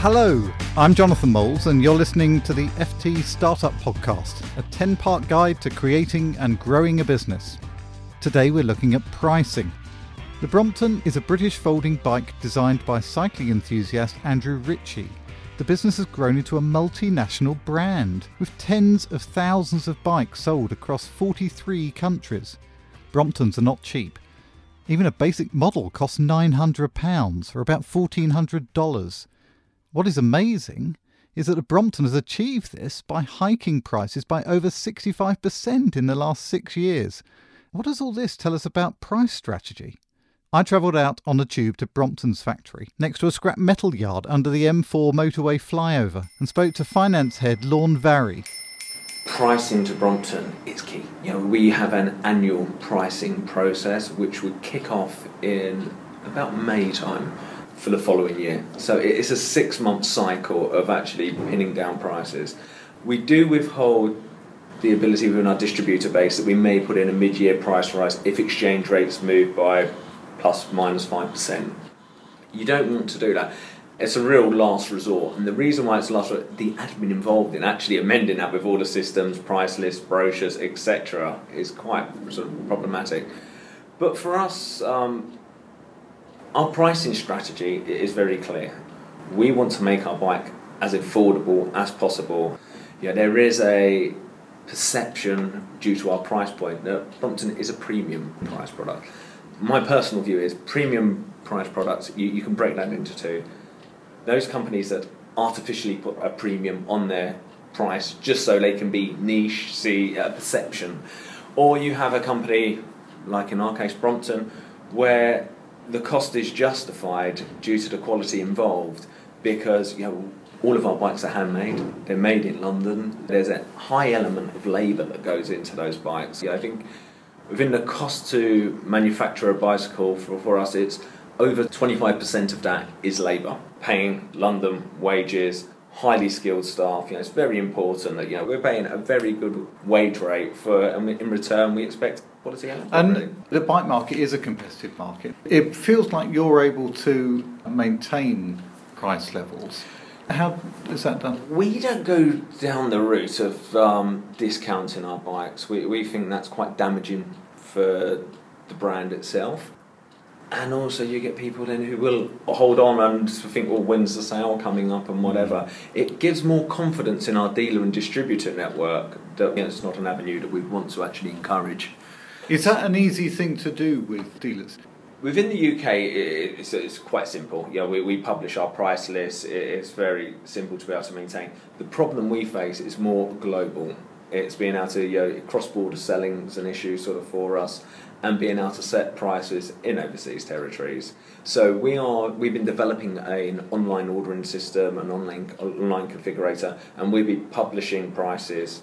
Hello, I'm Jonathan Moules, and you're listening to the FT Startup Podcast, a 10 part guide to creating and growing a business. Today we're looking at pricing. The Brompton is a British folding bike designed by cycling enthusiast Andrew Ritchie. The business has grown into a multinational brand with tens of thousands of bikes sold across 43 countries. Bromptons are not cheap. Even a basic model costs £900 or about $1,400. What is amazing is that Brompton has achieved this by hiking prices by over 65% in the last six years. What does all this tell us about price strategy? I travelled out on the tube to Brompton's factory, next to a scrap metal yard under the M4 motorway flyover, and spoke to finance head Lorne Vary. Pricing to Brompton is key. You know, we have an annual pricing process which would kick off in about May time for the following year. So it's a six month cycle of actually pinning down prices. We do withhold the ability within our distributor base that we may put in a mid year price rise if exchange rates move by plus minus 5%. You don't want to do that. It's a real last resort, and the reason why it's last resort, the admin involved in actually amending that with the systems, price lists, brochures, etc., is quite sort of problematic. But for us, um, our pricing strategy is very clear. We want to make our bike as affordable as possible. Yeah, there is a perception due to our price point that Brompton is a premium price product. My personal view is premium price products, you, you can break that into two. Those companies that artificially put a premium on their price just so they can be niche, see a perception. Or you have a company, like in our case Brompton, where the cost is justified due to the quality involved because you know all of our bikes are handmade. They're made in London. There's a high element of labour that goes into those bikes. Yeah, I think within the cost to manufacture a bicycle for, for us, it's over 25% of that is labour. Paying London wages, highly skilled staff. You know, it's very important that you know we're paying a very good wage rate for, and in return we expect quality output. And really. the bike market is a competitive market. It feels like you're able to maintain price levels. How is that done? We don't go down the route of um, discounting our bikes. We, we think that's quite damaging for the brand itself. And also, you get people then who will hold on and think, well, when's the sale coming up and whatever. Mm. It gives more confidence in our dealer and distributor network that you know, it's not an avenue that we want to actually encourage. Is that an easy thing to do with dealers? Within the UK, it's, it's quite simple. You know, we, we publish our price list. It's very simple to be able to maintain. The problem we face is more global. It's being able to, you know, cross-border selling is an issue sort of for us, and being able to set prices in overseas territories. So we are we've been developing an online ordering system, an online online configurator, and we'll be publishing prices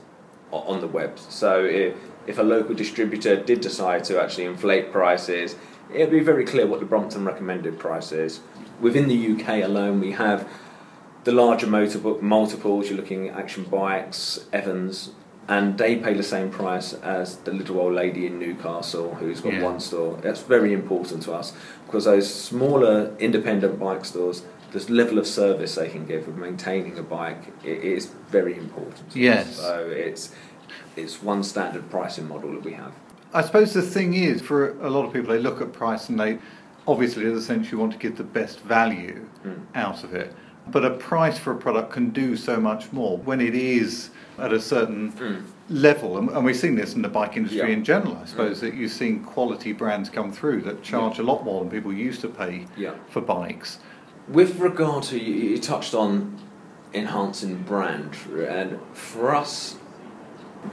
on the web. So if, if a local distributor did decide to actually inflate prices it'll be very clear what the Brompton recommended price is. Within the UK alone, we have the larger motor multiples. You're looking at Action Bikes, Evans, and they pay the same price as the little old lady in Newcastle who's got Yeah. one store. That's very important to us because those smaller independent bike stores, this level of service they can give with maintaining a bike it is very important. to us. Yes. So it's it's one standard pricing model that we have. I suppose the thing is, for a lot of people, they look at price and they obviously, in the sense, you want to give the best value hmm. out of it. But a price for a product can do so much more when it is at a certain hmm. level. And, and we've seen this in the bike industry Yeah. in general, I hmm. suppose, that you've seen quality brands come through that charge a lot more than people used to pay Yeah. for bikes. With regard to you, you touched on enhancing brand, and for us,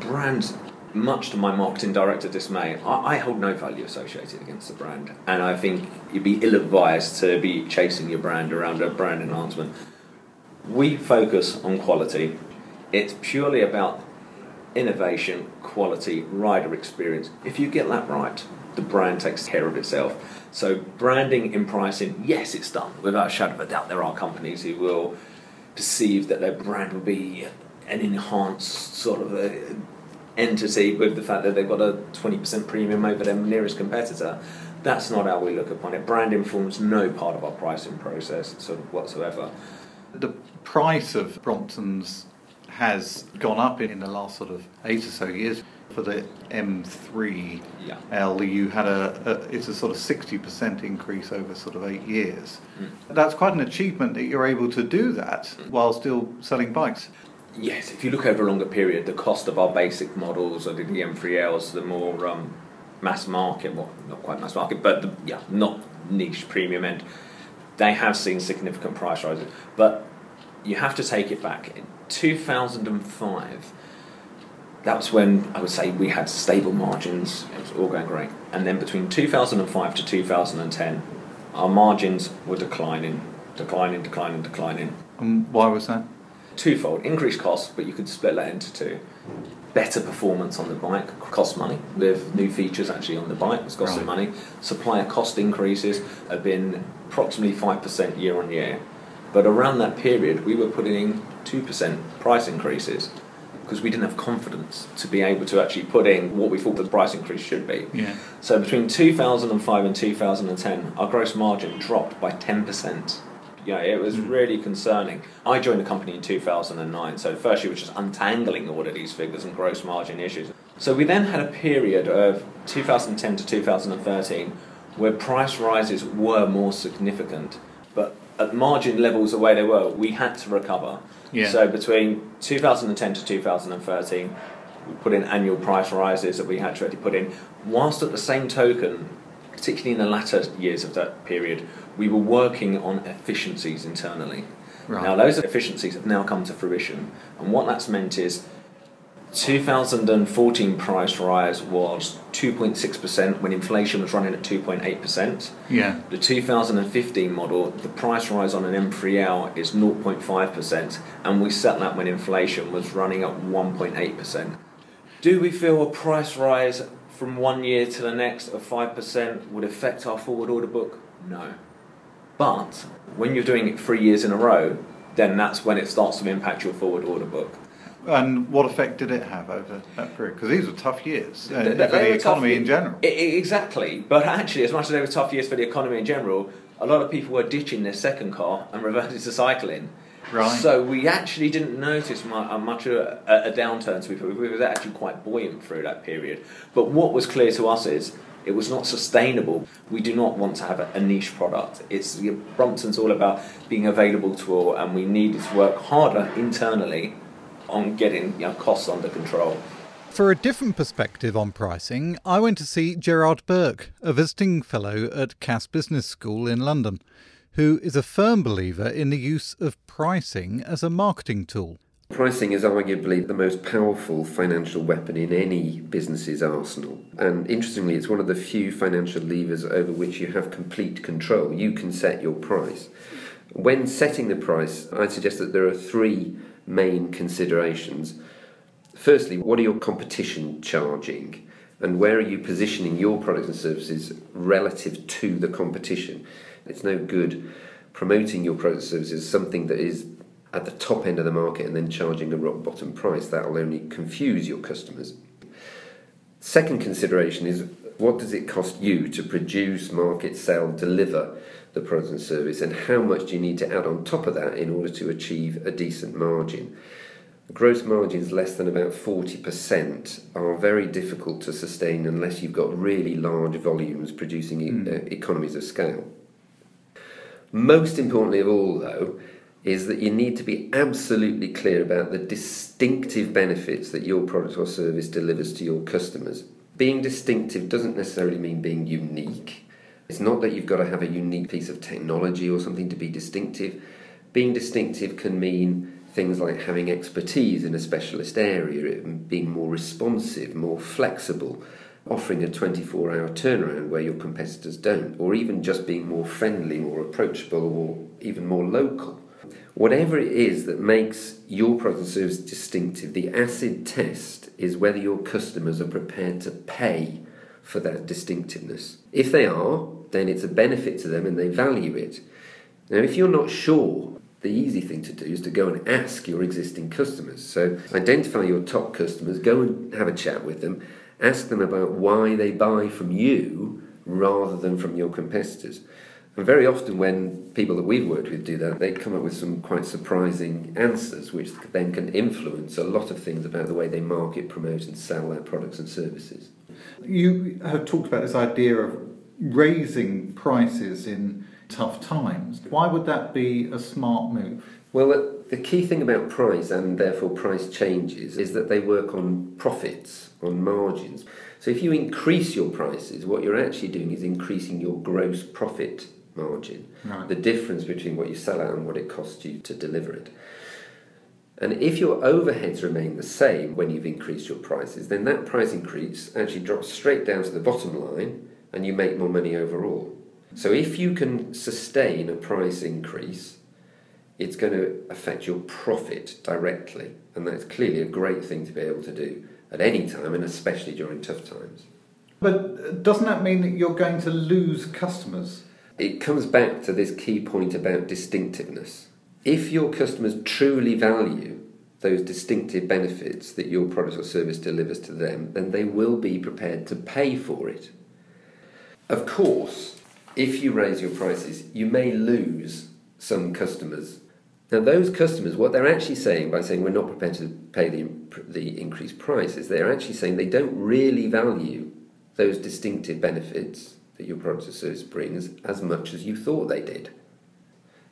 brand much to my marketing director dismay, I, I, hold no value associated against the brand, and I think you'd be ill-advised to be chasing your brand around a brand enhancement. We focus on quality. It's purely about innovation, quality, rider experience. If you get that right, the brand takes care of itself. So branding in pricing, yes, it's done. Without a shadow of a doubt, there are companies who will perceive that their brand will be an enhanced sort of entity with the fact that they've got a 20% premium over their nearest competitor. That's not how we look upon it. Branding forms no part of our pricing process sort of whatsoever. The price of Brompton's has gone up in the last sort of eight or so years. For the M3L, yeah. you had a, a, it's a sort of 60% increase over sort of eight years. Mm. That's quite an achievement that you're able to do that mm. while still selling bikes. Yes, if you look over a longer period, the cost of our basic models, or the M3Ls, the more um, mass market, well, not quite mass market, but the, yeah, not niche premium end, they have seen significant price rises. But you have to take it back. In 2005, that was when I would say we had stable margins. It was all going great. And then between 2005 to 2010, our margins were declining, declining, declining, declining. And why was that? twofold increased costs, but you could split that into two. Better performance on the bike costs money. With new features actually on the bike, it's costing right. money. Supplier cost increases have been approximately 5% year on year. But around that period, we were putting in 2% price increases because we didn't have confidence to be able to actually put in what we thought the price increase should be. Yeah. So between 2005 and 2010, our gross margin dropped by 10%. You know, it was mm. really concerning. I joined the company in 2009, so first year was just untangling all of these figures and gross margin issues. So we then had a period of 2010 to 2013 where price rises were more significant, at margin levels the way they were, we had to recover. Yeah. So between 2010 to 2013, we put in annual price rises that we had to actually put in, whilst at the same token, particularly in the latter years of that period, we were working on efficiencies internally. Right. Now, those efficiencies have now come to fruition, and what that's meant is 2014 price rise was 2.6% when inflation was running at 2.8%. Yeah. The 2015 model, the price rise on an M3L is 0.5%, and we set that when inflation was running at 1.8%. Do we feel a price rise from one year to the next of 5% would affect our forward order book? No. But when you're doing it three years in a row, then that's when it starts to impact your forward order book. And what effect did it have over that period? Because these were tough years uh, for the economy in general. exactly. But actually, as much as they were tough years for the economy in general, a lot of people were ditching their second car and reverting to cycling. Right. So we actually didn't notice uh, much of a, a downturn. To be we were actually quite buoyant through that period. But what was clear to us is it was not sustainable. We do not want to have a, a niche product. It's Brompton's all about being available to all, and we needed to work harder internally on getting you know, costs under control. For a different perspective on pricing, I went to see Gerard Burke, a visiting fellow at Cass Business School in London, who is a firm believer in the use of pricing as a marketing tool. Pricing is arguably the most powerful financial weapon in any business's arsenal. And interestingly, it's one of the few financial levers over which you have complete control. You can set your price. When setting the price, I'd suggest that there are three main considerations. Firstly, what are your competition charging? And where are you positioning your products and services relative to the competition? It's no good promoting your products and services something that is at the top end of the market and then charging a rock bottom price. That will only confuse your customers. Second consideration is what does it cost you to produce, market, sell, deliver the product and service, and how much do you need to add on top of that in order to achieve a decent margin? Gross margins less than about 40% are very difficult to sustain unless you've got really large volumes producing mm. uh, economies of scale. Most importantly of all, though, is that you need to be absolutely clear about the distinctive benefits that your product or service delivers to your customers. Being distinctive doesn't necessarily mean being unique. It's not that you've got to have a unique piece of technology or something to be distinctive. Being distinctive can mean things like having expertise in a specialist area, being more responsive, more flexible, offering a 24 hour turnaround where your competitors don't, or even just being more friendly, more approachable, or even more local. Whatever it is that makes your product and service distinctive, the acid test is whether your customers are prepared to pay for that distinctiveness. If they are, then it's a benefit to them and they value it. Now, if you're not sure, the easy thing to do is to go and ask your existing customers. So, identify your top customers, go and have a chat with them, ask them about why they buy from you rather than from your competitors. And very often, when people that we've worked with do that, they come up with some quite surprising answers, which then can influence a lot of things about the way they market, promote, and sell their products and services. You have talked about this idea of raising prices in tough times. Why would that be a smart move? Well, the key thing about price and therefore price changes is that they work on profits, on margins. So if you increase your prices, what you're actually doing is increasing your gross profit margin, right. the difference between what you sell at and what it costs you to deliver it. And if your overheads remain the same when you've increased your prices, then that price increase actually drops straight down to the bottom line and you make more money overall. So if you can sustain a price increase, it's going to affect your profit directly. And that's clearly a great thing to be able to do at any time and especially during tough times. But uh, doesn't that mean that you're going to lose customers? it comes back to this key point about distinctiveness. If your customers truly value those distinctive benefits that your product or service delivers to them, then they will be prepared to pay for it. Of course, if you raise your prices, you may lose some customers. Now, those customers, what they're actually saying by saying we're not prepared to pay the, the increased price is they're actually saying they don't really value those distinctive benefits that your product or service brings as much as you thought they did.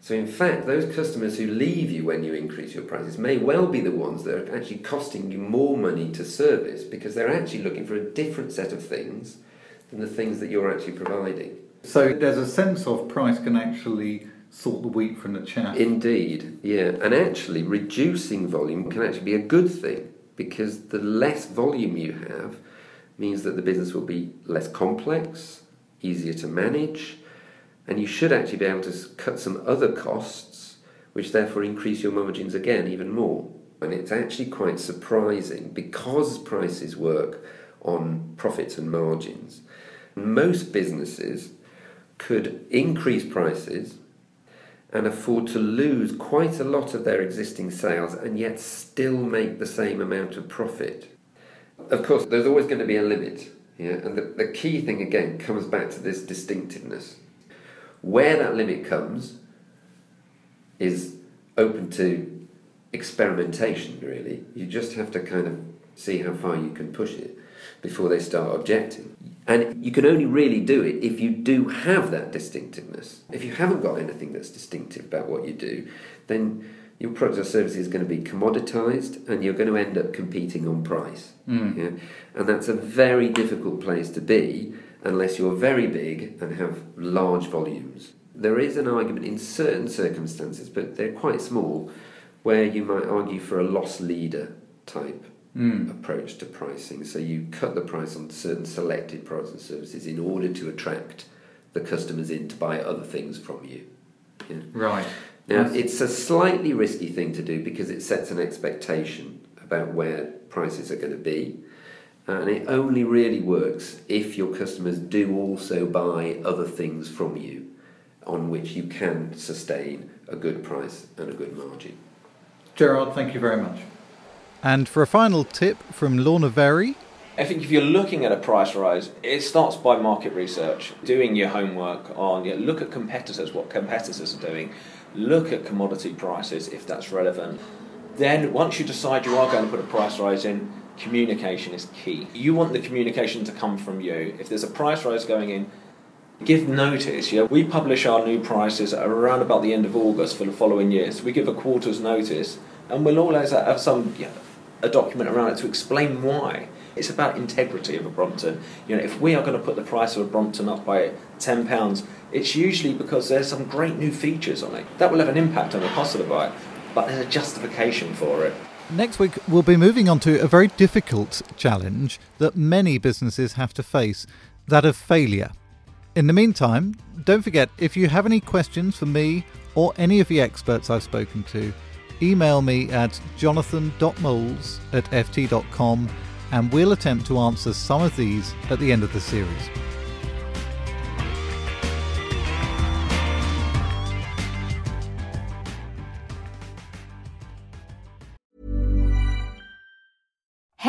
So, in fact, those customers who leave you when you increase your prices may well be the ones that are actually costing you more money to service because they're actually looking for a different set of things than the things that you're actually providing. So, there's a sense of price can actually sort the wheat from the chaff. Indeed, yeah. And actually, reducing volume can actually be a good thing because the less volume you have means that the business will be less complex, easier to manage, and you should actually be able to cut some other costs, which therefore increase your margins again even more. And it's actually quite surprising because prices work on profits and margins. Most businesses could increase prices and afford to lose quite a lot of their existing sales and yet still make the same amount of profit. Of course, there's always going to be a limit yeah, and the, the key thing again comes back to this distinctiveness. Where that limit comes is open to experimentation, really. You just have to kind of see how far you can push it before they start objecting. And you can only really do it if you do have that distinctiveness. If you haven't got anything that's distinctive about what you do, then your product or service is going to be commoditized and you're going to end up competing on price. Mm. Yeah? And that's a very difficult place to be unless you're very big and have large volumes. There is an argument in certain circumstances, but they're quite small, where you might argue for a loss leader type mm. approach to pricing. So you cut the price on certain selected products and services in order to attract the customers in to buy other things from you. Yeah? Right. Now, yes. it's a slightly risky thing to do because it sets an expectation about where prices are going to be. And it only really works if your customers do also buy other things from you on which you can sustain a good price and a good margin. Gerard, thank you very much. And for a final tip from Lorne Vary. I think if you're looking at a price rise, it starts by market research, doing your homework on, you know, look at competitors, what competitors are doing, look at commodity prices if that's relevant. Then, once you decide you are going to put a price rise in, communication is key. You want the communication to come from you. If there's a price rise going in, give notice. Yeah, we publish our new prices around about the end of August for the following year. So we give a quarter's notice, and we'll always have some yeah, a document around it to explain why. It's about integrity of a Brompton. You know, if we are going to put the price of a Brompton up by ten pounds, it's usually because there's some great new features on it that will have an impact on the cost of the bike. but there's a justification for it. Next week, we'll be moving on to a very difficult challenge that many businesses have to face that of failure. In the meantime, don't forget if you have any questions for me or any of the experts I've spoken to, email me at jonathan.moules at ft.com and we'll attempt to answer some of these at the end of the series.